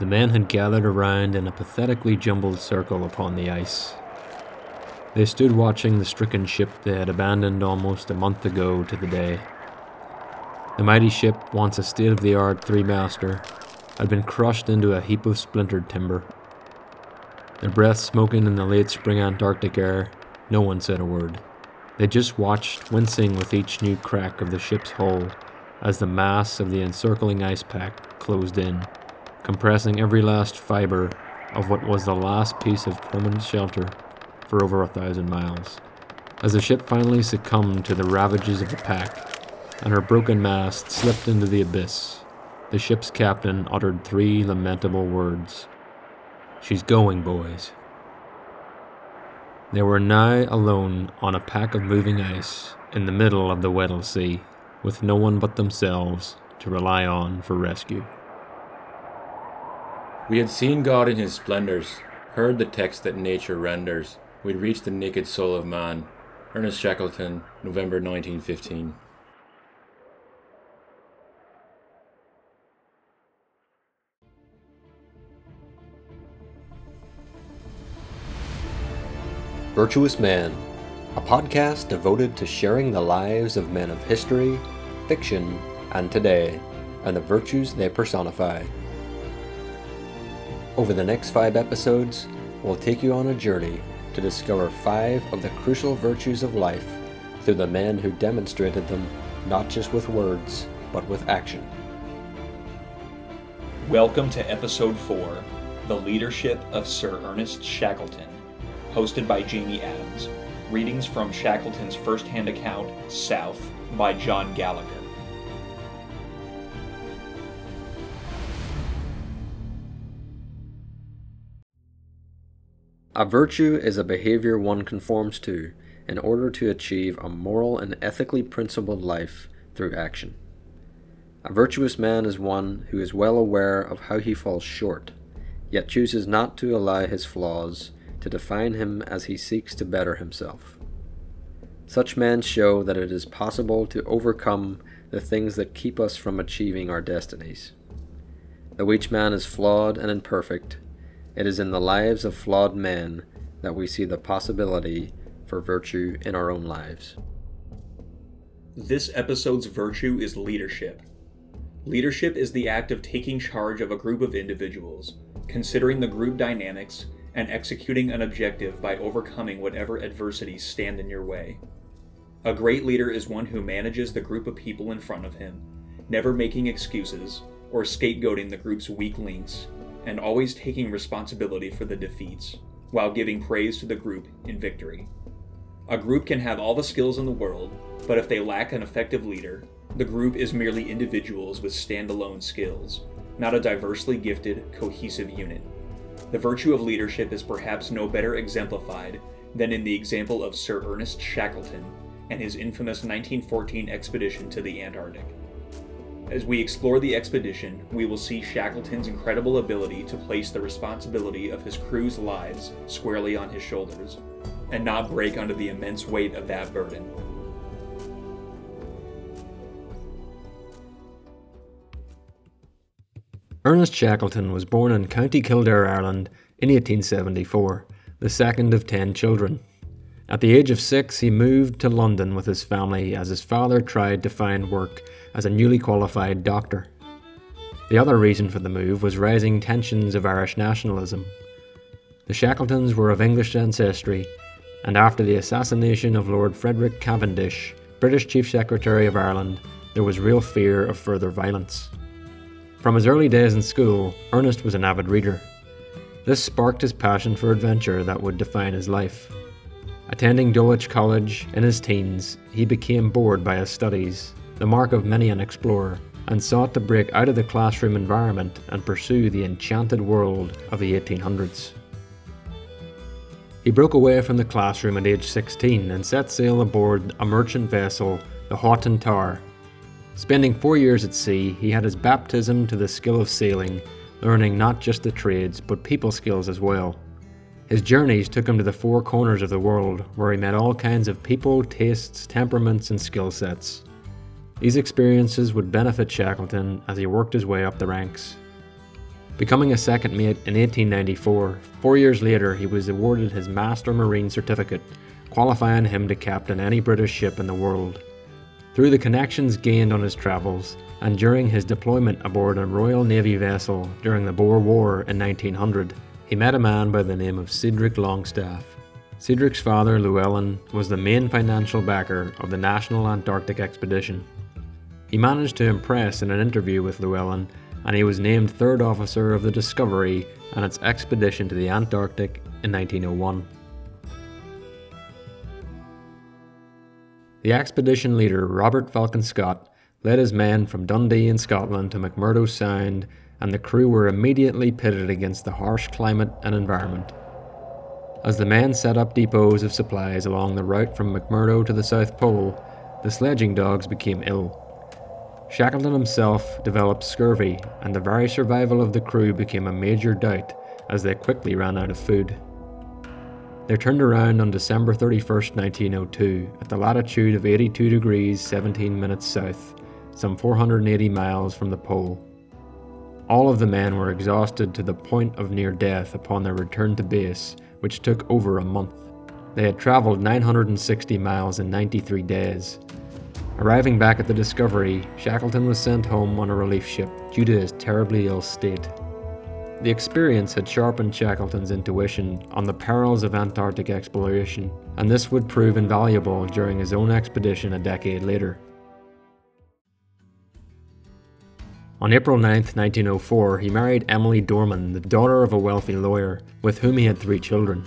The men had gathered around in a pathetically jumbled circle upon the ice. They stood watching the stricken ship they had abandoned almost a month ago to the day. The mighty ship, once a state of the art three master, had been crushed into a heap of splintered timber. Their breath smoking in the late spring Antarctic air, no one said a word. They just watched, wincing with each new crack of the ship's hull, as the mass of the encircling ice pack closed in, compressing every last fiber of what was the last piece of permanent shelter for over a thousand miles. As the ship finally succumbed to the ravages of the pack, and her broken mast slipped into the abyss, the ship's captain uttered three lamentable words She's going, boys. They were now alone on a pack of moving ice in the middle of the Weddell Sea, with no one but themselves to rely on for rescue. We had seen God in his splendors, heard the text that nature renders. We'd reached the naked soul of man. Ernest Shackleton, November 1915. Virtuous Man, a podcast devoted to sharing the lives of men of history, fiction, and today, and the virtues they personify. Over the next five episodes, we'll take you on a journey to discover five of the crucial virtues of life through the man who demonstrated them not just with words, but with action. Welcome to Episode 4 The Leadership of Sir Ernest Shackleton hosted by Jamie Adams. Readings from Shackleton's first-hand account, South, by John Gallagher. A virtue is a behavior one conforms to in order to achieve a moral and ethically principled life through action. A virtuous man is one who is well aware of how he falls short, yet chooses not to allow his flaws to define him as he seeks to better himself. Such men show that it is possible to overcome the things that keep us from achieving our destinies. Though each man is flawed and imperfect, it is in the lives of flawed men that we see the possibility for virtue in our own lives. This episode's virtue is leadership. Leadership is the act of taking charge of a group of individuals, considering the group dynamics, and executing an objective by overcoming whatever adversities stand in your way. A great leader is one who manages the group of people in front of him, never making excuses or scapegoating the group's weak links, and always taking responsibility for the defeats, while giving praise to the group in victory. A group can have all the skills in the world, but if they lack an effective leader, the group is merely individuals with standalone skills, not a diversely gifted, cohesive unit. The virtue of leadership is perhaps no better exemplified than in the example of Sir Ernest Shackleton and his infamous 1914 expedition to the Antarctic. As we explore the expedition, we will see Shackleton's incredible ability to place the responsibility of his crew's lives squarely on his shoulders, and not break under the immense weight of that burden. Ernest Shackleton was born in County Kildare, Ireland in 1874, the second of ten children. At the age of six, he moved to London with his family as his father tried to find work as a newly qualified doctor. The other reason for the move was rising tensions of Irish nationalism. The Shackletons were of English ancestry, and after the assassination of Lord Frederick Cavendish, British Chief Secretary of Ireland, there was real fear of further violence. From his early days in school, Ernest was an avid reader. This sparked his passion for adventure that would define his life. Attending Dulwich College in his teens, he became bored by his studies, the mark of many an explorer, and sought to break out of the classroom environment and pursue the enchanted world of the 1800s. He broke away from the classroom at age 16 and set sail aboard a merchant vessel, the Hoghton Tower, Spending four years at sea, he had his baptism to the skill of sailing, learning not just the trades, but people skills as well. His journeys took him to the four corners of the world, where he met all kinds of people, tastes, temperaments, and skill sets. These experiences would benefit Shackleton as he worked his way up the ranks. Becoming a second mate in 1894, four years later he was awarded his Master Marine certificate, qualifying him to captain any British ship in the world. Through the connections gained on his travels, and during his deployment aboard a Royal Navy vessel during the Boer War in 1900, he met a man by the name of Cedric Longstaff. Cedric's father, Llewellyn, was the main financial backer of the National Antarctic Expedition. He managed to impress in an interview with Llewellyn and he was named third officer of the Discovery and its expedition to the Antarctic in 1901. The expedition leader, Robert Falcon Scott, led his men from Dundee in Scotland to McMurdo Sound, and the crew were immediately pitted against the harsh climate and environment. As the men set up depots of supplies along the route from McMurdo to the South Pole, the sledging dogs became ill. Shackleton himself developed scurvy, and the very survival of the crew became a major doubt as they quickly ran out of food. They turned around on December 31, 1902, at the latitude of 82 degrees 17 minutes south, some 480 miles from the pole. All of the men were exhausted to the point of near death upon their return to base, which took over a month. They had travelled 960 miles in 93 days, Arriving back at the Discovery, Shackleton was sent home on a relief ship due to his terribly ill state. The experience had sharpened Shackleton's intuition on the perils of Antarctic exploration, and this would prove invaluable during his own expedition a decade later. On April 9, 1904, he married Emily Dorman, the daughter of a wealthy lawyer, with whom he had three children.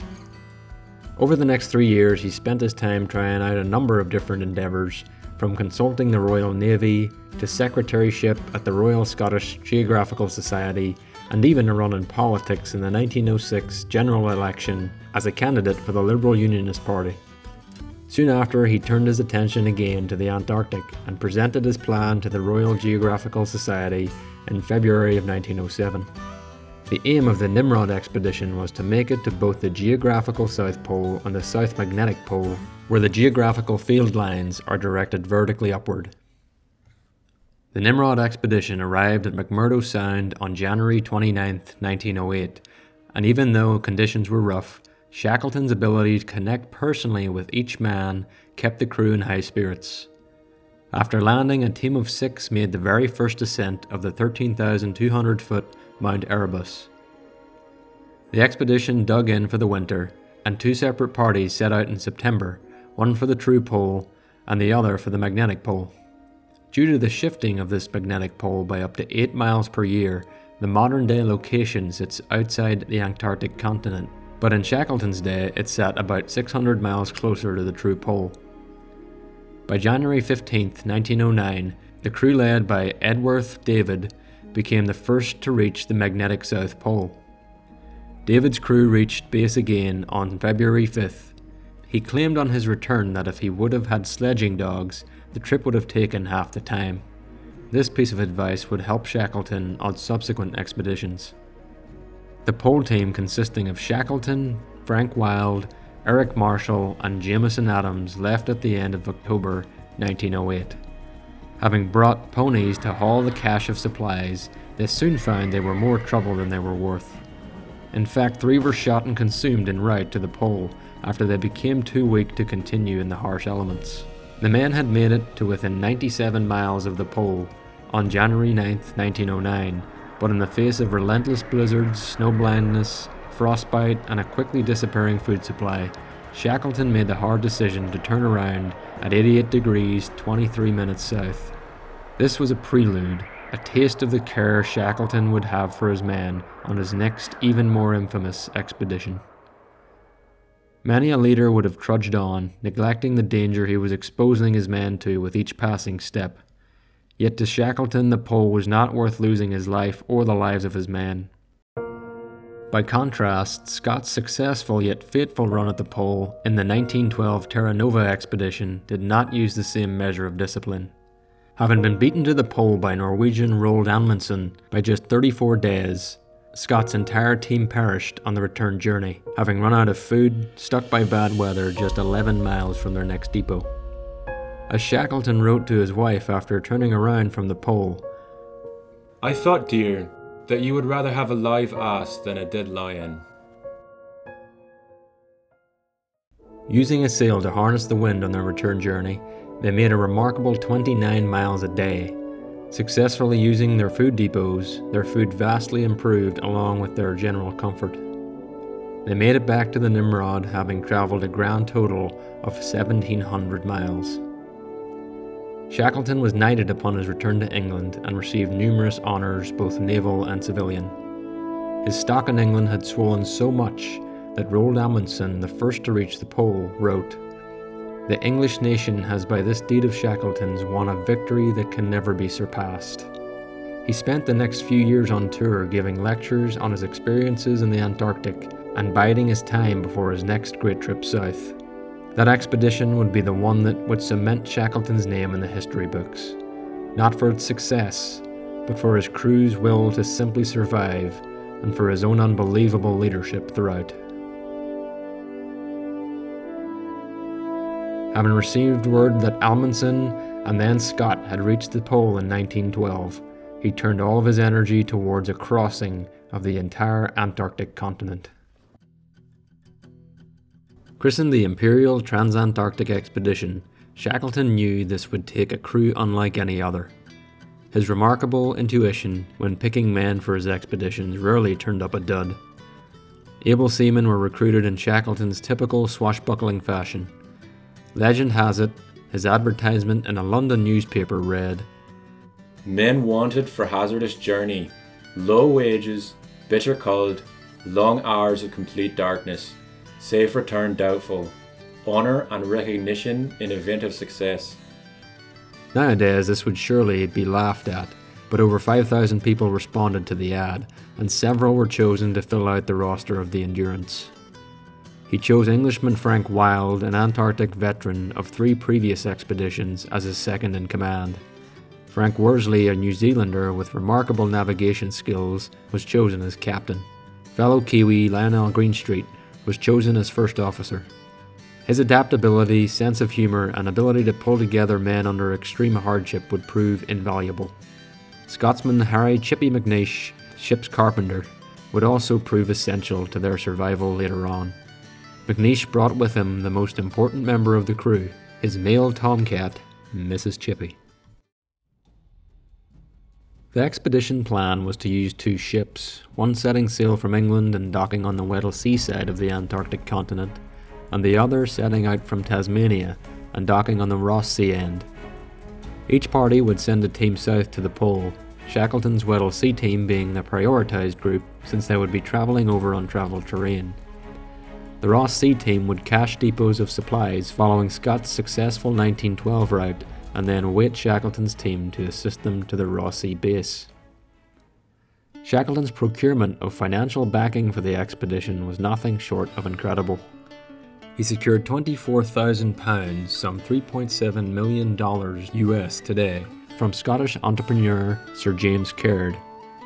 Over the next three years, he spent his time trying out a number of different endeavours, from consulting the Royal Navy to secretaryship at the Royal Scottish Geographical Society and even a run in politics in the 1906 general election as a candidate for the Liberal Unionist Party. Soon after, he turned his attention again to the Antarctic and presented his plan to the Royal Geographical Society in February of 1907. The aim of the Nimrod expedition was to make it to both the geographical South Pole and the South Magnetic Pole where the geographical field lines are directed vertically upward. The Nimrod expedition arrived at McMurdo Sound on January 29, 1908, and even though conditions were rough, Shackleton's ability to connect personally with each man kept the crew in high spirits. After landing, a team of six made the very first ascent of the 13,200 foot Mount Erebus. The expedition dug in for the winter, and two separate parties set out in September one for the true pole and the other for the magnetic pole. Due to the shifting of this magnetic pole by up to 8 miles per year, the modern day location sits outside the Antarctic continent, but in Shackleton's day it sat about 600 miles closer to the true pole. By January 15, 1909, the crew led by Edgeworth David became the first to reach the magnetic South Pole. David's crew reached base again on February 5th he claimed on his return that if he would have had sledging dogs, the trip would have taken half the time. This piece of advice would help Shackleton on subsequent expeditions. The pole team consisting of Shackleton, Frank Wild, Eric Marshall, and Jameson Adams left at the end of October 1908. Having brought ponies to haul the cache of supplies, they soon found they were more trouble than they were worth. In fact, three were shot and consumed en route to the pole, after they became too weak to continue in the harsh elements. The men had made it to within 97 miles of the pole on January 9, 1909, but in the face of relentless blizzards, snow blindness, frostbite, and a quickly disappearing food supply, Shackleton made the hard decision to turn around at 88 degrees 23 minutes south. This was a prelude, a taste of the care Shackleton would have for his men on his next, even more infamous expedition. Many a leader would have trudged on, neglecting the danger he was exposing his men to with each passing step. Yet to Shackleton, the pole was not worth losing his life or the lives of his men. By contrast, Scott's successful yet fateful run at the pole in the 1912 Terra Nova expedition did not use the same measure of discipline. Having been beaten to the pole by Norwegian Roald Amundsen by just 34 days, Scott's entire team perished on the return journey, having run out of food, stuck by bad weather just 11 miles from their next depot. As Shackleton wrote to his wife after turning around from the pole, I thought, dear, that you would rather have a live ass than a dead lion. Using a sail to harness the wind on their return journey, they made a remarkable 29 miles a day. Successfully using their food depots, their food vastly improved along with their general comfort. They made it back to the Nimrod having travelled a grand total of 1700 miles. Shackleton was knighted upon his return to England and received numerous honours, both naval and civilian. His stock in England had swollen so much that Roald Amundsen, the first to reach the pole, wrote, The English nation has by this deed of Shackleton's won a victory that can never be surpassed. He spent the next few years on tour giving lectures on his experiences in the Antarctic and biding his time before his next great trip south. That expedition would be the one that would cement Shackleton's name in the history books, not for its success, but for his crew's will to simply survive and for his own unbelievable leadership throughout. Having received word that Amundsen and then Scott had reached the pole in 1912, he turned all of his energy towards a crossing of the entire Antarctic continent. Christened the Imperial Transantarctic Expedition, Shackleton knew this would take a crew unlike any other. His remarkable intuition when picking men for his expeditions rarely turned up a dud. Able seamen were recruited in Shackleton's typical swashbuckling fashion. Legend has it, his advertisement in a London newspaper read Men wanted for hazardous journey, low wages, bitter cold, long hours of complete darkness safe return doubtful, honour and recognition in event of success. Nowadays, this would surely be laughed at, but over 5,000 people responded to the ad, and several were chosen to fill out the roster of the Endurance. He chose Englishman Frank Wild, an Antarctic veteran of three previous expeditions, as his second in command. Frank Worsley, a New Zealander with remarkable navigation skills, was chosen as captain. Fellow Kiwi Lionel Greenstreet was chosen as first officer. His adaptability, sense of humour, and ability to pull together men under extreme hardship would prove invaluable. Scotsman Harry Chippy McNeish, ship's carpenter, would also prove essential to their survival later on. McNeish brought with him the most important member of the crew, his male tomcat, Mrs. Chippy. The expedition plan was to use two ships, one setting sail from England and docking on the Weddell Sea side of the Antarctic continent, and the other setting out from Tasmania and docking on the Ross Sea end. Each party would send a team south to the pole, Shackleton's Weddell Sea team being the prioritised group since they would be travelling over untravelled terrain. The Ross Sea team would cache depots of supplies following Scott's successful 1912 route and then await Shackleton's team to assist them to the Ross Sea base. Shackleton's procurement of financial backing for the expedition was nothing short of incredible. He secured £24,000, some $3.7 million US today, from Scottish entrepreneur Sir James Caird,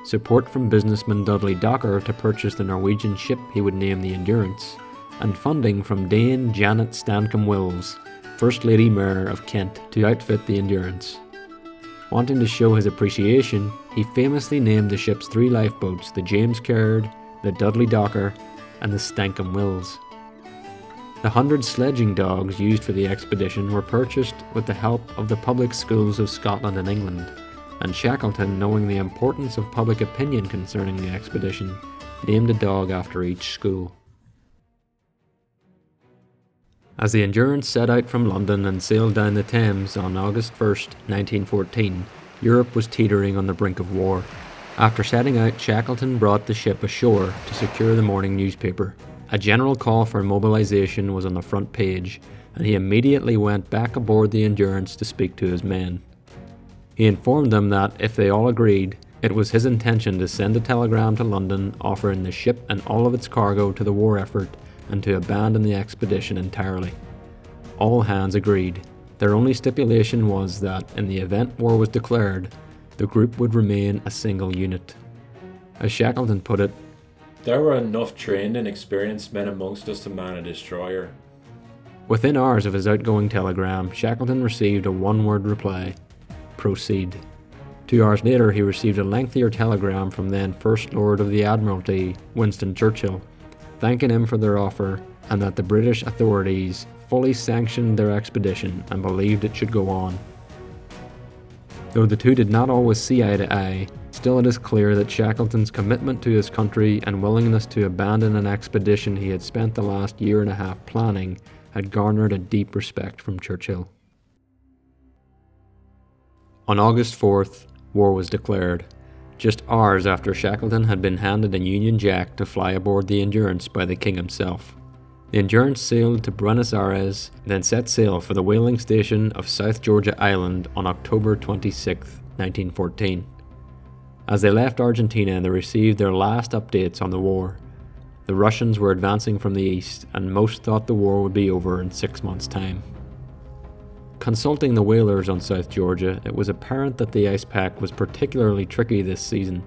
support from businessman Dudley Docker to purchase the Norwegian ship he would name the Endurance, and funding from Dame Janet Stancomb Wills, First Lady Mayor of Kent, to outfit the Endurance. Wanting to show his appreciation, he famously named the ship's three lifeboats the James Caird, the Dudley Docker, and the Stancomb Wills. The hundred sledging dogs used for the expedition were purchased with the help of the public schools of Scotland and England, and Shackleton, knowing the importance of public opinion concerning the expedition, named a dog after each school. As the Endurance set out from London and sailed down the Thames on August 1, 1914, Europe was teetering on the brink of war. After setting out, Shackleton brought the ship ashore to secure the morning newspaper. A general call for mobilisation was on the front page, and he immediately went back aboard the Endurance to speak to his men. He informed them that, if they all agreed, it was his intention to send a telegram to London offering the ship and all of its cargo to the war effort and to abandon the expedition entirely. All hands agreed. Their only stipulation was that, in the event war was declared, the group would remain a single unit. As Shackleton put it, There were enough trained and experienced men amongst us to man a destroyer. Within hours of his outgoing telegram, Shackleton received a one word reply Proceed. Two hours later, he received a lengthier telegram from then First Lord of the Admiralty, Winston Churchill, thanking him for their offer and that the British authorities fully sanctioned their expedition and believed it should go on. Though the two did not always see eye to eye, still it is clear that Shackleton's commitment to his country and willingness to abandon an expedition he had spent the last year and a half planning had garnered a deep respect from Churchill. On August 4th, war was declared, just hours after Shackleton had been handed a Union Jack to fly aboard the Endurance by the King himself. The Endurance sailed to Buenos Aires, then set sail for the whaling station of South Georgia Island on October 26, 1914. As they left Argentina, they received their last updates on the war. The Russians were advancing from the east, and most thought the war would be over in six months' time. Consulting the whalers on South Georgia, it was apparent that the ice pack was particularly tricky this season,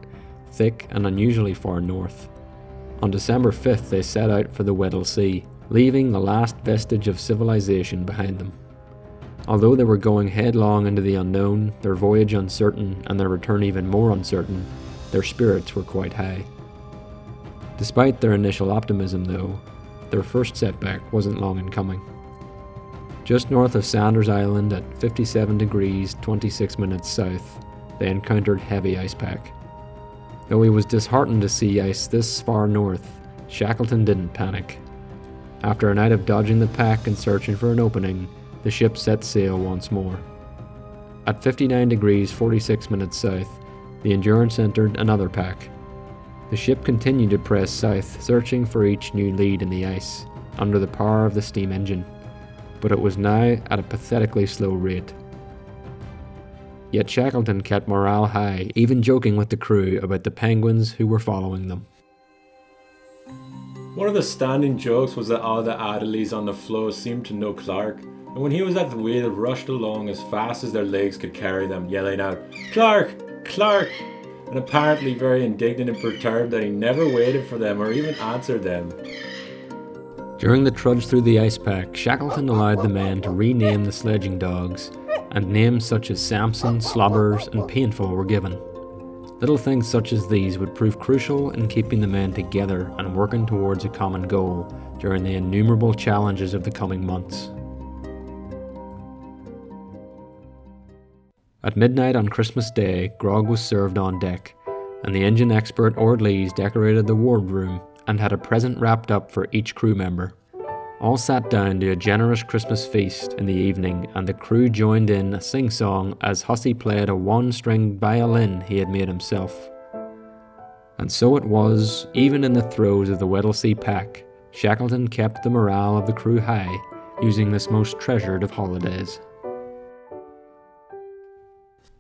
thick and unusually far north. On December 5th, they set out for the Weddell Sea, leaving the last vestige of civilization behind them. Although they were going headlong into the unknown, their voyage uncertain, and their return even more uncertain, their spirits were quite high. Despite their initial optimism, though, their first setback wasn't long in coming. Just north of Saunders Island at 57 degrees 26 minutes south, they encountered heavy ice pack. Though he was disheartened to see ice this far north, Shackleton didn't panic. After a night of dodging the pack and searching for an opening, the ship set sail once more. At 59 degrees 46 minutes south, the Endurance entered another pack. The ship continued to press south, searching for each new lead in the ice, under the power of the steam engine but it was now at a pathetically slow rate. Yet Shackleton kept morale high, even joking with the crew about the penguins who were following them. One of the standing jokes was that all the Adelies on the floe seemed to know Clark, and when he was at the wheel, rushed along as fast as their legs could carry them, yelling out, Clark! Clark! and apparently very indignant and perturbed that he never waited for them or even answered them. During the trudge through the ice pack, Shackleton allowed the men to rename the sledging dogs, and names such as Samson, Slobbers, and Painful were given. Little things such as these would prove crucial in keeping the men together and working towards a common goal during the innumerable challenges of the coming months. At midnight on Christmas Day, grog was served on deck, and the engine expert Orde Lees decorated the wardroom and had a present wrapped up for each crew member. All sat down to a generous Christmas feast in the evening, and the crew joined in a sing song as Hussey played a one stringed violin he had made himself. And so it was, even in the throes of the Weddell Sea pack, Shackleton kept the morale of the crew high, using this most treasured of holidays.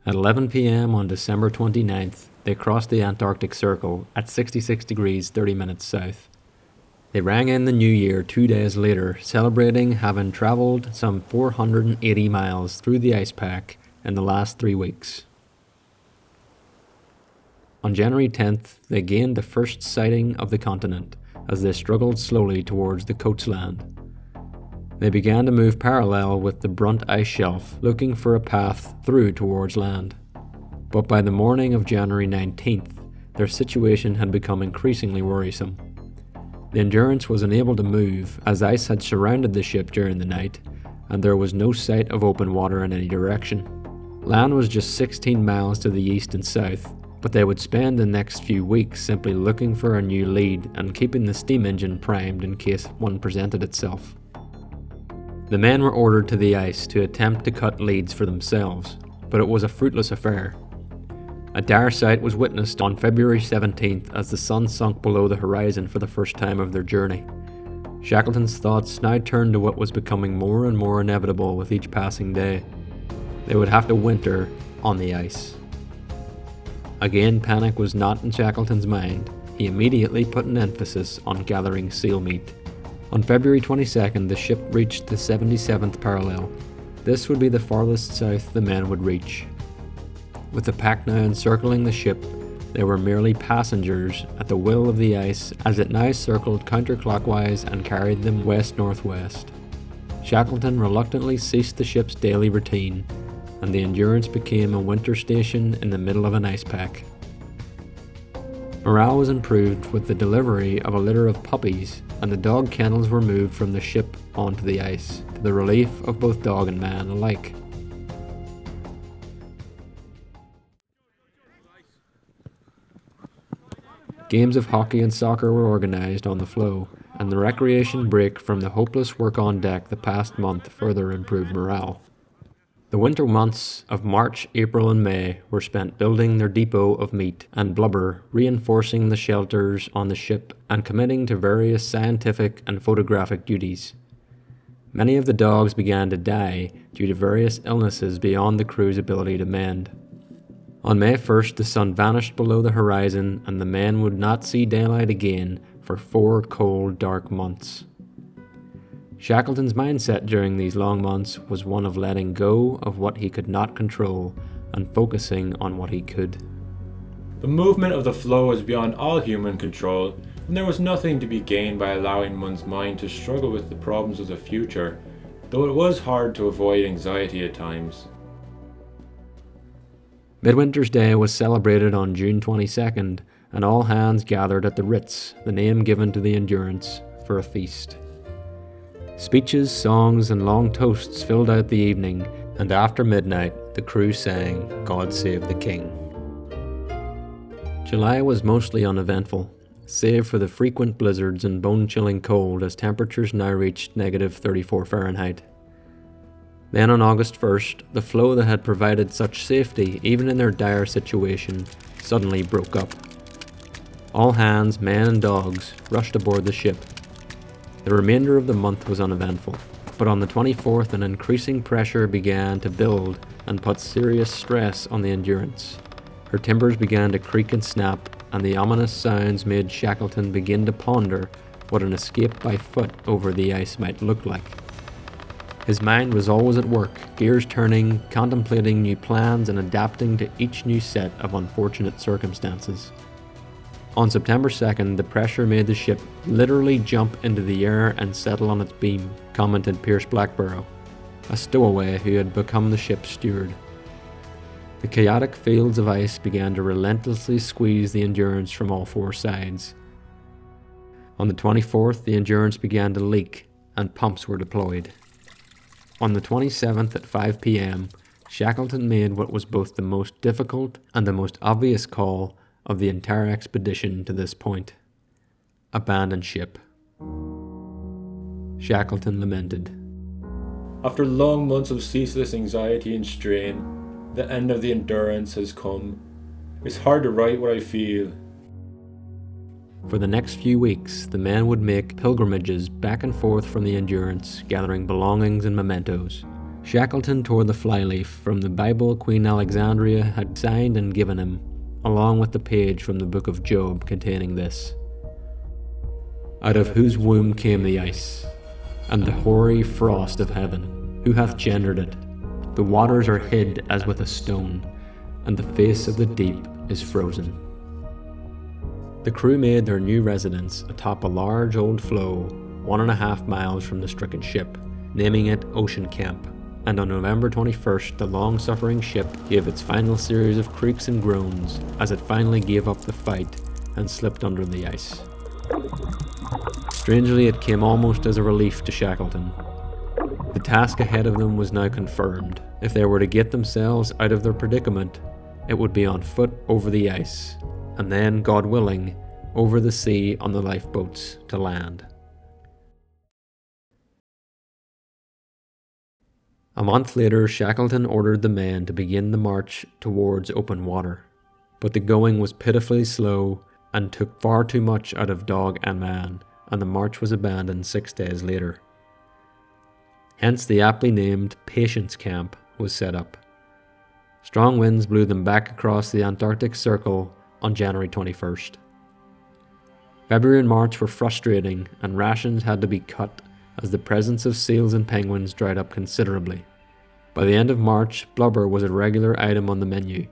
At 11 pm on December 29th, they crossed the Antarctic Circle at 66 degrees 30 minutes south. They rang in the new year two days later, celebrating having travelled some 480 miles through the ice pack in the last three weeks. On January 10th, they gained the first sighting of the continent as they struggled slowly towards the coast land. They began to move parallel with the Brunt ice shelf, looking for a path through towards land but by the morning of January 19th, their situation had become increasingly worrisome. The Endurance was unable to move as ice had surrounded the ship during the night, and there was no sight of open water in any direction. Land was just 16 miles to the east and south, but they would spend the next few weeks simply looking for a new lead and keeping the steam engine primed in case one presented itself. The men were ordered to the ice to attempt to cut leads for themselves, but it was a fruitless affair. A dire sight was witnessed on February 17th as the sun sunk below the horizon for the first time of their journey. Shackleton's thoughts now turned to what was becoming more and more inevitable with each passing day. They would have to winter on the ice. Again, panic was not in Shackleton's mind. He immediately put an emphasis on gathering seal meat. On February 22nd, the ship reached the 77th parallel. This would be the farthest south the men would reach, with the pack encircling the ship, they were merely passengers at the will of the ice as it now circled counterclockwise and carried them west northwest. Shackleton reluctantly ceased the ship's daily routine, and the Endurance became a winter station in the middle of an ice pack. Morale was improved with the delivery of a litter of puppies, and the dog kennels were moved from the ship onto the ice, to the relief of both dog and man alike. Games of hockey and soccer were organised on the floe, and the recreation break from the hopeless work on deck the past month further improved morale. The winter months of March, April, and May were spent building their depot of meat and blubber, reinforcing the shelters on the ship, and committing to various scientific and photographic duties. Many of the dogs began to die due to various illnesses beyond the crew's ability to mend. On May 1st, the sun vanished below the horizon, and the men would not see daylight again for four cold, dark months. Shackleton's mindset during these long months was one of letting go of what he could not control and focusing on what he could. The movement of the floe was beyond all human control, and there was nothing to be gained by allowing one's mind to struggle with the problems of the future, though it was hard to avoid anxiety at times. Midwinter's Day was celebrated on June 22nd, and all hands gathered at the Ritz, the name given to the Endurance, for a feast. Speeches, songs, and long toasts filled out the evening, and after midnight, the crew sang God Save the King. July was mostly uneventful, save for the frequent blizzards and bone chilling cold as temperatures now reached negative 34 Fahrenheit. Then on August 1st, the floe that had provided such safety, even in their dire situation, suddenly broke up. All hands, men and dogs, rushed aboard the ship the remainder of the month was uneventful, but on the 24th, an increasing pressure began to build and put serious stress on the Endurance. Her timbers began to creak and snap, and the ominous sounds made Shackleton begin to ponder what an escape by foot over the ice might look like. His mind was always at work, gears turning, contemplating new plans, and adapting to each new set of unfortunate circumstances. On September 2nd, the pressure made the ship literally jump into the air and settle on its beam, commented Pierce Blackborow, a stowaway who had become the ship's steward. The chaotic fields of ice began to relentlessly squeeze the Endurance from all four sides. On the 24th, the Endurance began to leak and pumps were deployed. On the 27th at 5 pm, Shackleton made what was both the most difficult and the most obvious call of the entire expedition to this point. Abandon ship. Shackleton lamented. After long months of ceaseless anxiety and strain, the end of the endurance has come. It's hard to write what I feel. For the next few weeks, the men would make pilgrimages back and forth from the Endurance, gathering belongings and mementos. Shackleton tore the flyleaf from the Bible Queen Alexandria had signed and given him, along with the page from the book of Job containing this Out of whose womb came the ice, and the hoary frost of heaven? Who hath gendered it? The waters are hid as with a stone, and the face of the deep is frozen. The crew made their new residence atop a large old floe one and a half miles from the stricken ship, naming it Ocean Camp and on November 21st, the long suffering ship gave its final series of creaks and groans as it finally gave up the fight and slipped under the ice. Strangely, it came almost as a relief to Shackleton. The task ahead of them was now confirmed. If they were to get themselves out of their predicament, it would be on foot over the ice, and then, God willing, over the sea on the lifeboats to land. A month later, Shackleton ordered the men to begin the march towards open water. But the going was pitifully slow and took far too much out of dog and man, and the march was abandoned six days later. Hence, the aptly named Patience Camp was set up. Strong winds blew them back across the Antarctic Circle on January 21st. February and March were frustrating, and rations had to be cut as the presence of seals and penguins dried up considerably. By the end of March, blubber was a regular item on the menu,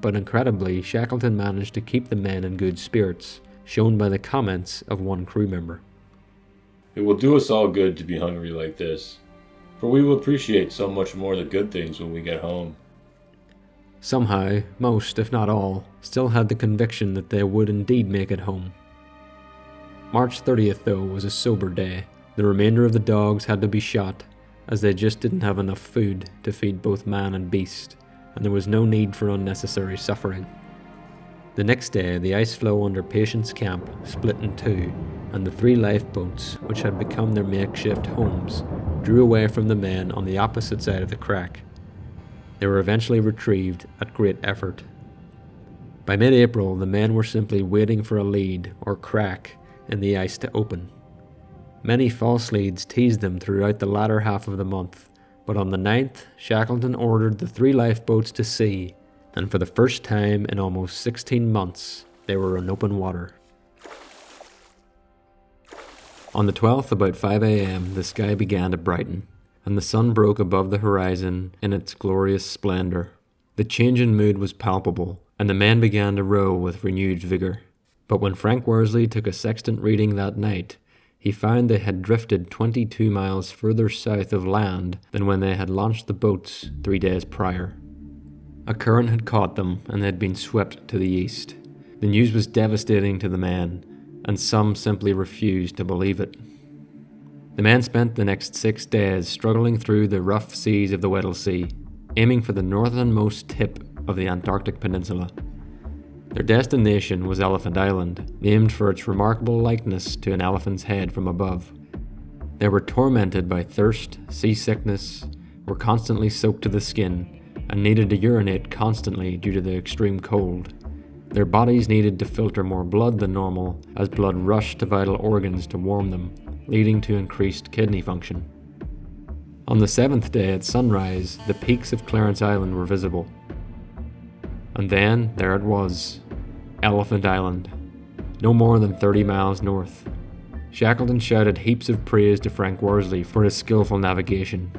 but incredibly, Shackleton managed to keep the men in good spirits, shown by the comments of one crew member. It will do us all good to be hungry like this, for we will appreciate so much more the good things when we get home. Somehow, most, if not all, still had the conviction that they would indeed make it home. March 30th, though, was a sober day. The remainder of the dogs had to be shot, as they just didn't have enough food to feed both man and beast, and there was no need for unnecessary suffering. The next day, the ice floe under Patience Camp split in two, and the three lifeboats, which had become their makeshift homes, drew away from the men on the opposite side of the crack. They were eventually retrieved at great effort. By mid April, the men were simply waiting for a lead or crack in the ice to open. Many false leads teased them throughout the latter half of the month, but on the 9th, Shackleton ordered the three lifeboats to sea, and for the first time in almost 16 months, they were in open water. On the 12th, about 5 am, the sky began to brighten, and the sun broke above the horizon in its glorious splendour. The change in mood was palpable, and the men began to row with renewed vigour. But when Frank Worsley took a sextant reading that night, he found they had drifted 22 miles further south of land than when they had launched the boats three days prior. A current had caught them and they had been swept to the east. The news was devastating to the men, and some simply refused to believe it. The men spent the next six days struggling through the rough seas of the Weddell Sea, aiming for the northernmost tip of the Antarctic Peninsula. Their destination was Elephant Island, named for its remarkable likeness to an elephant's head from above. They were tormented by thirst, seasickness, were constantly soaked to the skin, and needed to urinate constantly due to the extreme cold. Their bodies needed to filter more blood than normal as blood rushed to vital organs to warm them, leading to increased kidney function. On the seventh day at sunrise, the peaks of Clarence Island were visible. And then there it was Elephant Island, no more than 30 miles north. Shackleton shouted heaps of praise to Frank Worsley for his skillful navigation.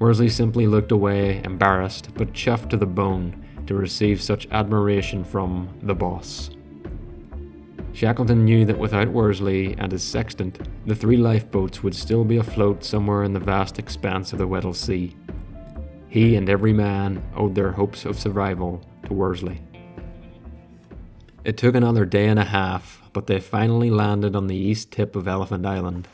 Worsley simply looked away, embarrassed, but chuffed to the bone to receive such admiration from the boss. Shackleton knew that without Worsley and his sextant, the three lifeboats would still be afloat somewhere in the vast expanse of the Weddell Sea. He and every man owed their hopes of survival to Worsley. It took another day and a half, but they finally landed on the east tip of Elephant Island.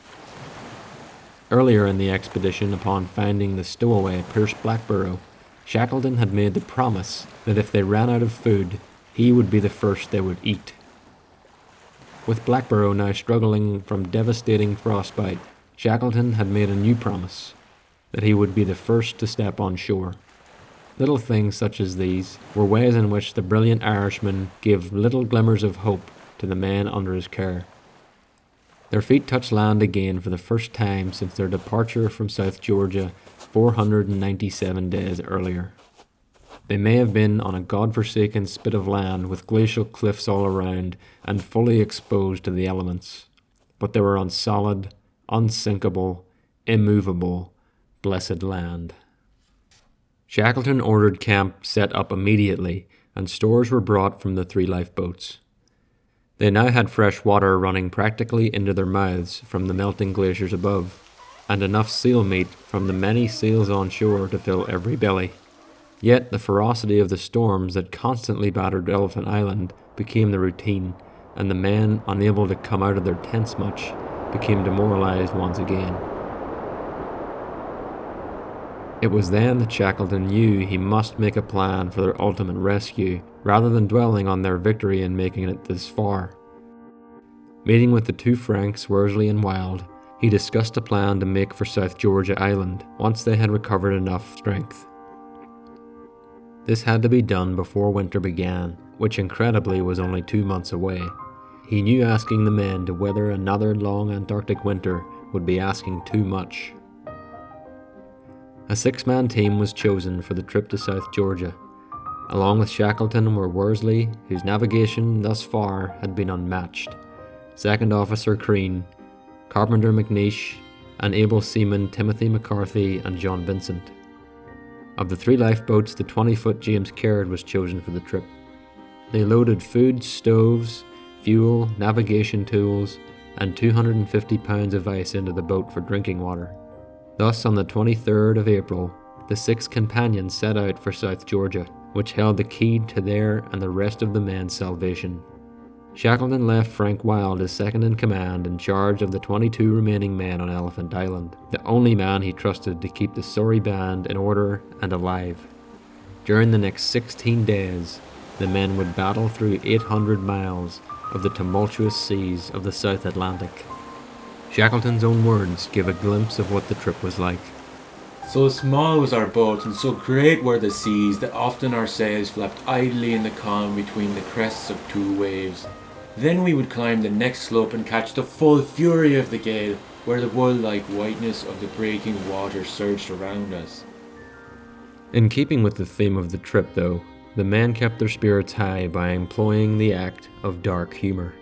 Earlier in the expedition, upon finding the stowaway Pierce Blackborow, Shackleton had made the promise that if they ran out of food, he would be the first they would eat. With Blackborow now struggling from devastating frostbite, Shackleton had made a new promise that he would be the first to step on shore. Little things such as these were ways in which the brilliant Irishman gave little glimmers of hope to the men under his care. Their feet touched land again for the first time since their departure from South Georgia 497 days earlier. They may have been on a god-forsaken spit of land with glacial cliffs all around and fully exposed to the elements, but they were on solid, unsinkable, immovable, blessed land. Shackleton ordered camp set up immediately, and stores were brought from the three lifeboats. They now had fresh water running practically into their mouths from the melting glaciers above and enough seal meat from the many seals on shore to fill every belly. Yet the ferocity of the storms that constantly battered Elephant Island became the routine, and the men, unable to come out of their tents much, became demoralized once again. It was then that Shackleton knew he must make a plan for their ultimate rescue, rather than dwelling on their victory in making it this far. Meeting with the two Franks, Worsley and Wild, he discussed a plan to make for South Georgia Island once they had recovered enough strength. This had to be done before winter began, which incredibly was only two months away. He knew asking the men to weather another long Antarctic winter would be asking too much. A six man team was chosen for the trip to South Georgia. Along with Shackleton were Worsley, whose navigation thus far had been unmatched, Second Officer Crean, Carpenter McNeish, and able seamen Timothy McCarthy and John Vincent. Of the three lifeboats, the 20 foot James Caird was chosen for the trip. They loaded food, stoves, fuel, navigation tools, and 250 pounds of ice into the boat for drinking water. Thus, on the 23rd of April, the six companions set out for South Georgia, which held the key to their and the rest of the men's salvation. Shackleton left Frank Wild as second in command in charge of the 22 remaining men on Elephant Island, the only man he trusted to keep the sorry band in order and alive. During the next 16 days, the men would battle through 800 miles of the tumultuous seas of the South Atlantic. Shackleton's own words give a glimpse of what the trip was like. So small was our boat, and so great were the seas that often our sails flapped idly in the calm between the crests of two waves. Then we would climb the next slope and catch the full fury of the gale, where the wool like whiteness of the breaking water surged around us. In keeping with the theme of the trip, though, the men kept their spirits high by employing the act of dark humour.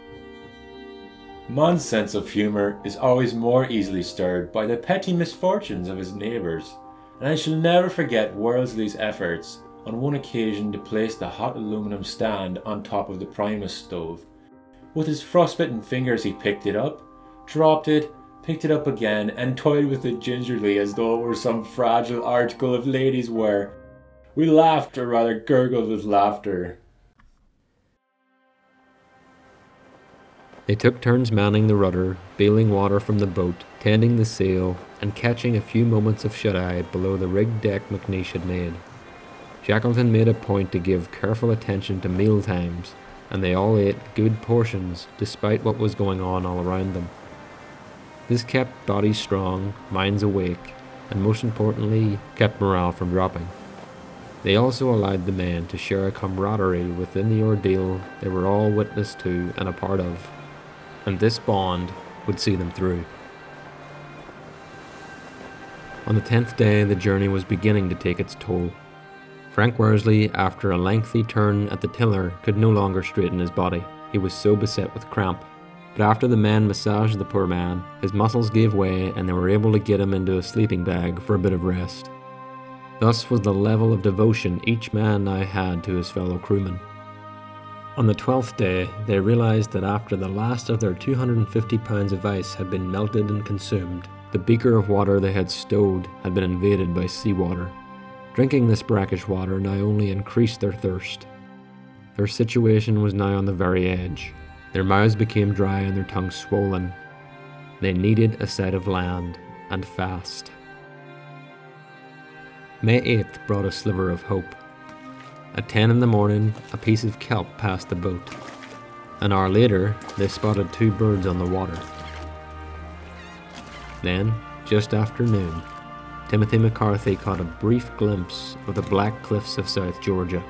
Mon's sense of humour is always more easily stirred by the petty misfortunes of his neighbours, and I shall never forget Worsley's efforts on one occasion to place the hot aluminum stand on top of the Primus stove with his frostbitten fingers, he picked it up, dropped it, picked it up again, and toyed with it gingerly as though it were some fragile article of ladies' wear. We laughed, or rather gurgled with laughter. They took turns manning the rudder, bailing water from the boat, tending the sail, and catching a few moments of shut eye below the rigged deck McNeish had made. Shackleton made a point to give careful attention to meal times and they all ate good portions despite what was going on all around them. This kept bodies strong, minds awake, and most importantly, kept morale from dropping. They also allowed the men to share a camaraderie within the ordeal they were all witness to and a part of, and this bond would see them through. On the tenth day, the journey was beginning to take its toll. Frank Worsley, after a lengthy turn at the tiller, could no longer straighten his body. He was so beset with cramp. But after the men massaged the poor man, his muscles gave way and they were able to get him into a sleeping bag for a bit of rest. Thus was the level of devotion each man now had to his fellow crewmen. On the twelfth day, they realized that after the last of their 250 pounds of ice had been melted and consumed, the beaker of water they had stowed had been invaded by seawater. Drinking this brackish water now only increased their thirst. Their situation was now on the very edge. Their mouths became dry and their tongues swollen. They needed a sight of land, and fast. May 8th brought a sliver of hope. At 10 in the morning, a piece of kelp passed the boat. An hour later, they spotted two birds on the water. Then, just after noon, Timothy McCarthy caught a brief glimpse of the black cliffs of South Georgia.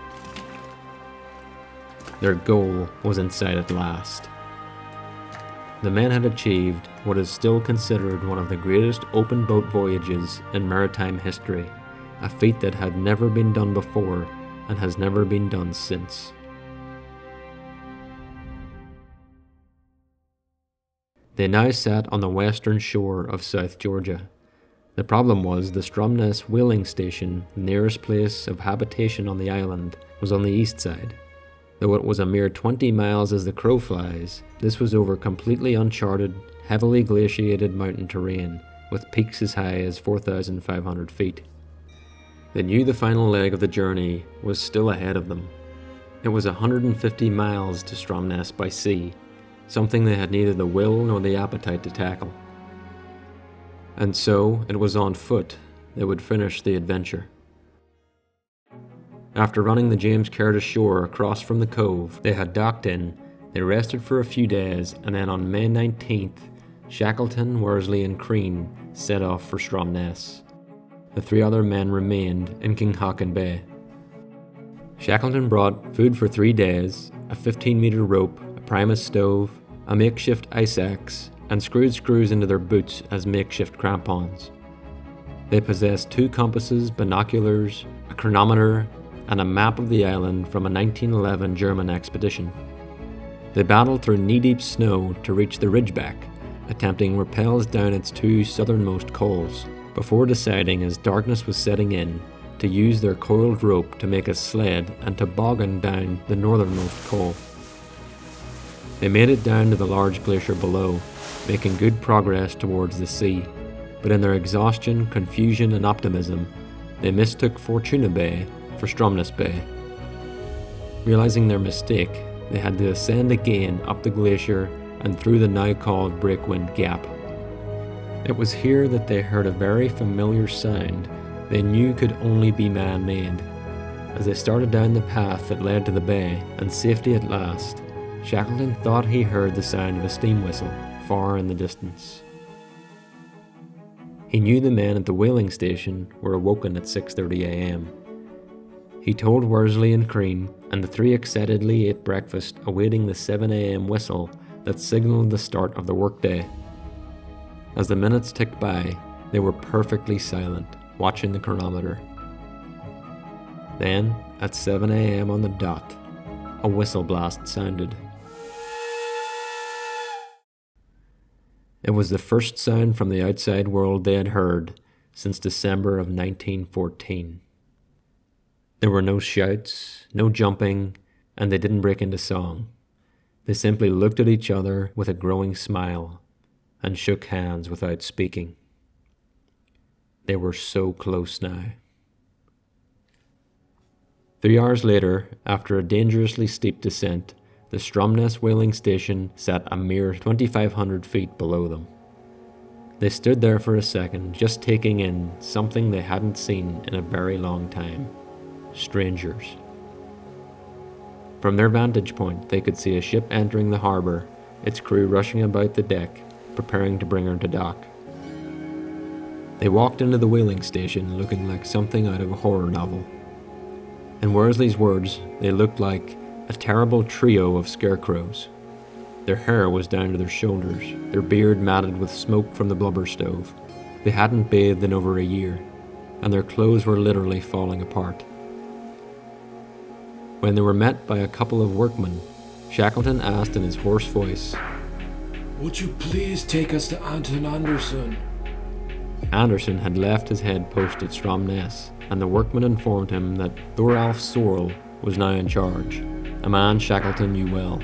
Their goal was in sight at last. The men had achieved what is still considered one of the greatest open boat voyages in maritime history, a feat that had never been done before and has never been done since. They now sat on the western shore of South Georgia. The problem was the Stromness whaling station, the nearest place of habitation on the island, was on the east side. Though it was a mere 20 miles as the crow flies, this was over completely uncharted, heavily glaciated mountain terrain, with peaks as high as 4,500 feet. They knew the final leg of the journey was still ahead of them. It was 150 miles to Stromness by sea, something they had neither the will nor the appetite to tackle. And so it was on foot they would finish the adventure. After running the James Caird ashore across from the cove they had docked in, they rested for a few days, and then on May 19th, Shackleton, Worsley, and Crean set off for Stromness. The three other men remained in King Haakon Bay. Shackleton brought food for three days, a 15 metre rope, a Primus stove, a makeshift ice axe, and screwed screws into their boots as makeshift crampons. They possessed two compasses, binoculars, a chronometer, and a map of the island from a 1911 German expedition. They battled through knee deep snow to reach the ridgeback, attempting rappels down its two southernmost cols, before deciding as darkness was setting in to use their coiled rope to make a sled and toboggan down the northernmost col. They made it down to the large glacier below, making good progress towards the sea, but in their exhaustion, confusion, and optimism, they mistook Fortuna Bay for Stromness Bay, Realizing their mistake, they had to ascend again up the glacier and through the now called Breakwind Gap. It was here that they heard a very familiar sound they knew could only be man made. As they started down the path that led to the bay and safety at last, Shackleton thought he heard the sound of a steam whistle far in the distance. He knew the men at the whaling station were awoken at 6:30 a.m. He told Worsley and Crean, and the three excitedly ate breakfast, awaiting the 7 a.m. whistle that signaled the start of the workday. As the minutes ticked by, they were perfectly silent, watching the chronometer. Then, at 7 a.m. on the dot, a whistle blast sounded. It was the first sound from the outside world they had heard since December of 1914. There were no shouts, no jumping, and they didn't break into song. They simply looked at each other with a growing smile and shook hands without speaking. They were so close now. Three hours later, after a dangerously steep descent, the Stromness whaling station sat a mere 2,500 feet below them. They stood there for a second, just taking in something they hadn't seen in a very long time strangers. From their vantage point, they could see a ship entering the harbour, its crew rushing about the deck, preparing to bring her to dock. They walked into the whaling station looking like something out of a horror novel. In Worsley's words, they looked like a terrible trio of scarecrows. Their hair was down to their shoulders, their beard matted with smoke from the blubber stove. They hadn't bathed in over a year, and their clothes were literally falling apart. When they were met by a couple of workmen, Shackleton asked in his hoarse voice, Would you please take us to Anton Andersen? Andersen had left his head post at Stromness, and the workman informed him that Thoralf Sørlle was now in charge, a man Shackleton knew well.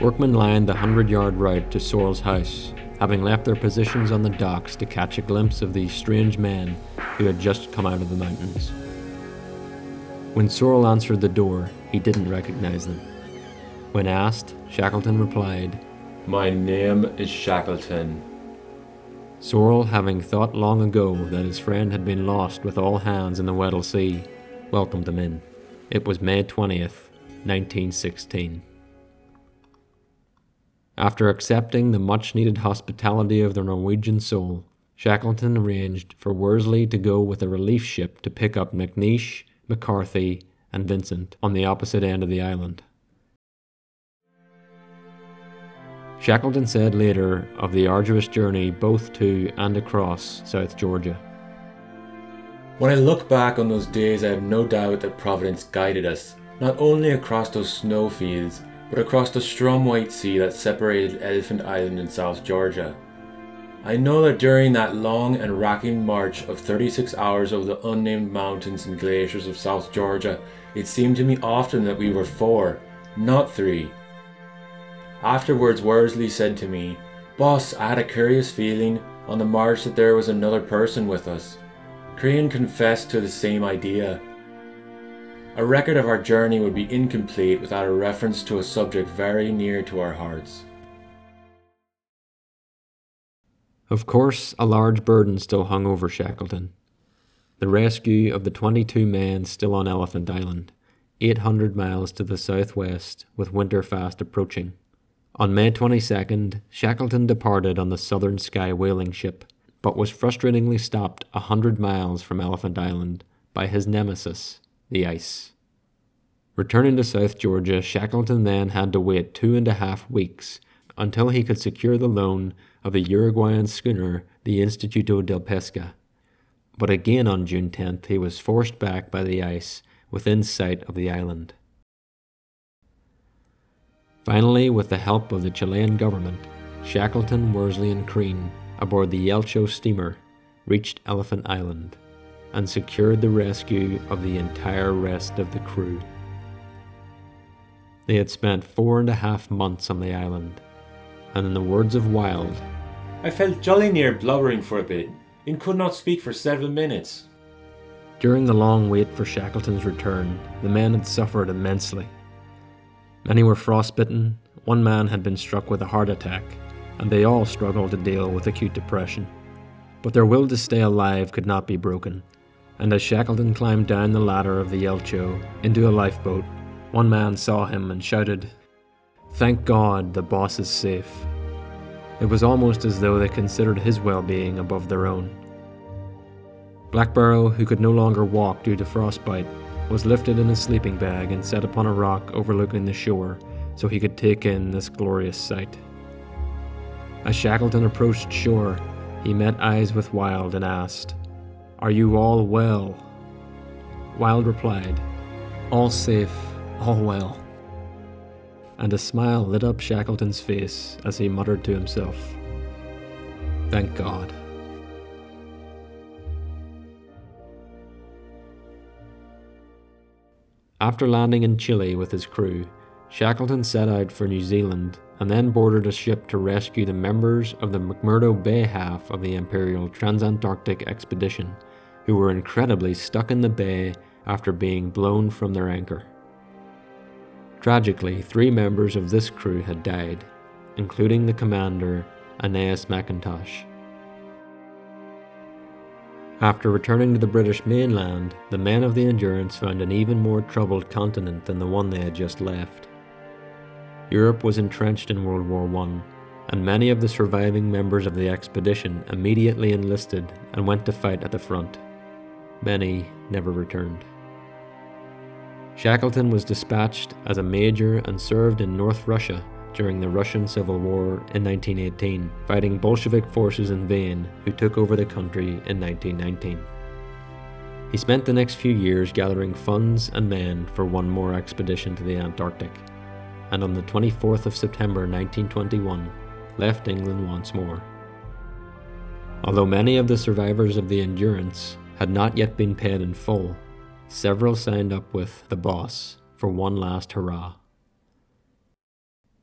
Workmen lined the hundred yard route to Sørlle's house, having left their positions on the docks to catch a glimpse of these strange men who had just come out of the mountains. When Sørlle answered the door, he didn't recognize them. When asked, Shackleton replied, My name is Shackleton. Sørlle, having thought long ago that his friend had been lost with all hands in the Weddell Sea, welcomed him in. It was May 20th, 1916. After accepting the much needed hospitality of the Norwegian soul, Shackleton arranged for Worsley to go with a relief ship to pick up McNeish, McCarthy, and Vincent on the opposite end of the island. Shackleton said later of the arduous journey both to and across South Georgia. When I look back on those days, I have no doubt that Providence guided us, not only across those snow fields, but across the Strom White Sea that separated Elephant Island and South Georgia. I know that during that long and racking march of 36 hours over the unnamed mountains and glaciers of South Georgia, it seemed to me often that we were four, not three. Afterwards, Worsley said to me, Boss, I had a curious feeling on the march that there was another person with us. Crean confessed to the same idea. A record of our journey would be incomplete without a reference to a subject very near to our hearts. Of course, a large burden still hung over Shackleton. The rescue of the 22 men still on Elephant Island, 800 miles to the southwest, with winter fast approaching. On May 22nd, Shackleton departed on the Southern Sky whaling ship, but was frustratingly stopped a hundred miles from Elephant Island by his nemesis, the ice. Returning to South Georgia, Shackleton then had to wait two and a half weeks until he could secure the loan of the Uruguayan schooner, the Instituto del Pesca. But again on June 10th, he was forced back by the ice within sight of the island. Finally, with the help of the Chilean government, Shackleton, Worsley, and Crean, aboard the Yelcho steamer, reached Elephant Island and secured the rescue of the entire rest of the crew. They had spent four and a half months on the island, and in the words of Wild, I felt jolly near blubbering for a bit, and could not speak for several minutes. During the long wait for Shackleton's return, the men had suffered immensely. Many were frostbitten, one man had been struck with a heart attack, and they all struggled to deal with acute depression. But their will to stay alive could not be broken, and as Shackleton climbed down the ladder of the Yelcho into a lifeboat, one man saw him and shouted, Thank God the boss is safe. It was almost as though they considered his well being above their own. Blackborow, who could no longer walk due to frostbite, was lifted in his sleeping bag and set upon a rock overlooking the shore so he could take in this glorious sight. As Shackleton approached shore, he met eyes with Wild and asked, Are you all well? Wild replied, All safe, all well. And a smile lit up Shackleton's face as he muttered to himself, Thank God. After landing in Chile with his crew, Shackleton set out for New Zealand and then boarded a ship to rescue the members of the McMurdo Bay half of the Imperial Transantarctic Expedition, who were incredibly stuck in the bay after being blown from their anchor. Tragically, three members of this crew had died, including the commander, Aeneas Mackintosh. After returning to the British mainland, the men of the Endurance found an even more troubled continent than the one they had just left. Europe was entrenched in World War I, and many of the surviving members of the expedition immediately enlisted and went to fight at the front. Many never returned. Shackleton was dispatched as a major and served in North Russia during the Russian Civil War in 1918, fighting Bolshevik forces in vain who took over the country in 1919. He spent the next few years gathering funds and men for one more expedition to the Antarctic, and on the 24th of September 1921 left England once more. Although many of the survivors of the Endurance had not yet been paid in full, several signed up with the boss for one last hurrah.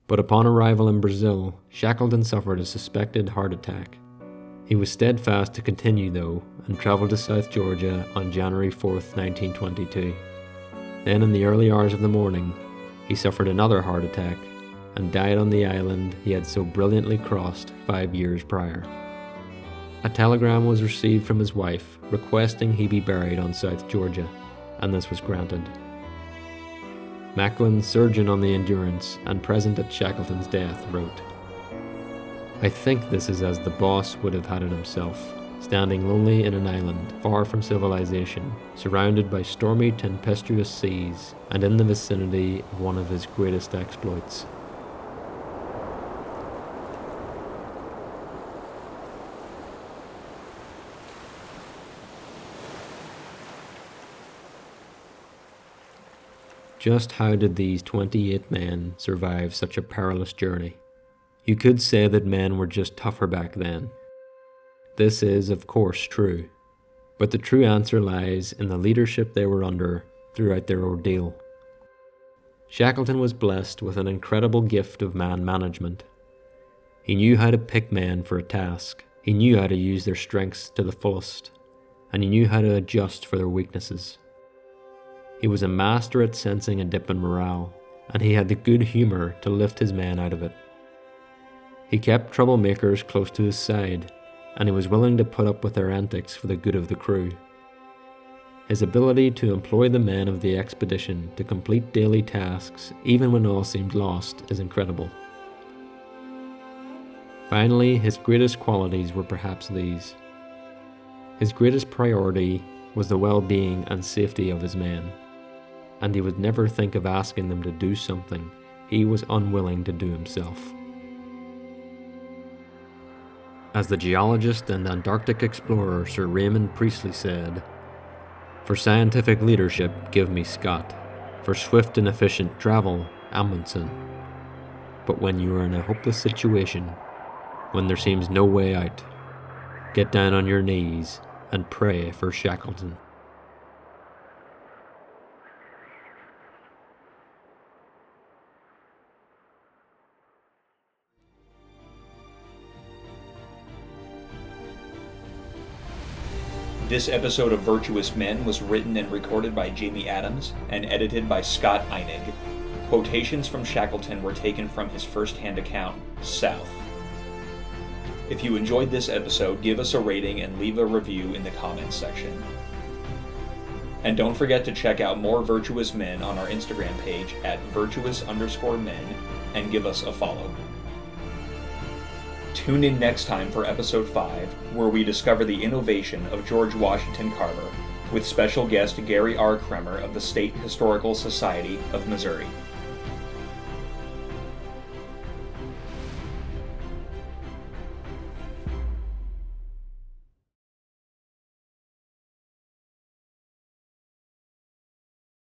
But upon arrival in Brazil, Shackleton suffered a suspected heart attack. He was steadfast to continue, though, and travelled to South Georgia on January 4, 1922. Then, in the early hours of the morning, he suffered another heart attack and died on the island he had so brilliantly crossed five years prior. A telegram was received from his wife requesting he be buried on South Georgia, and this was granted. Macklin, surgeon on the Endurance and present at Shackleton's death, wrote I think this is as the boss would have had it himself, standing lonely in an island far from civilization, surrounded by stormy, tempestuous seas, and in the vicinity of one of his greatest exploits. Just how did these 28 men survive such a perilous journey? You could say that men were just tougher back then. This is, of course, true. But the true answer lies in the leadership they were under throughout their ordeal. Shackleton was blessed with an incredible gift of man management. He knew how to pick men for a task, he knew how to use their strengths to the fullest, and he knew how to adjust for their weaknesses. He was a master at sensing a dip in morale, and he had the good humour to lift his men out of it. He kept troublemakers close to his side, and he was willing to put up with their antics for the good of the crew. His ability to employ the men of the expedition to complete daily tasks, even when all seemed lost, is incredible. Finally, his greatest qualities were perhaps these. His greatest priority was the well being and safety of his men and he would never think of asking them to do something he was unwilling to do himself. As the geologist and Antarctic explorer Sir Raymond Priestley said, For scientific leadership, give me Scott. For swift and efficient travel, Amundsen. But when you are in a hopeless situation, when there seems no way out, get down on your knees and pray for Shackleton. This episode of Virtuous Men was written and recorded by Jamie Adams and edited by Scott Einig. Quotations from Shackleton were taken from his first hand account, South. If you enjoyed this episode, give us a rating and leave a review in the comments section. And don't forget to check out more Virtuous Men on our Instagram page at virtuous underscore men and give us a follow. Tune in next time for episode 5, where we discover the innovation of George Washington Carver with special guest Gary R. Kremer of the State Historical Society of Missouri.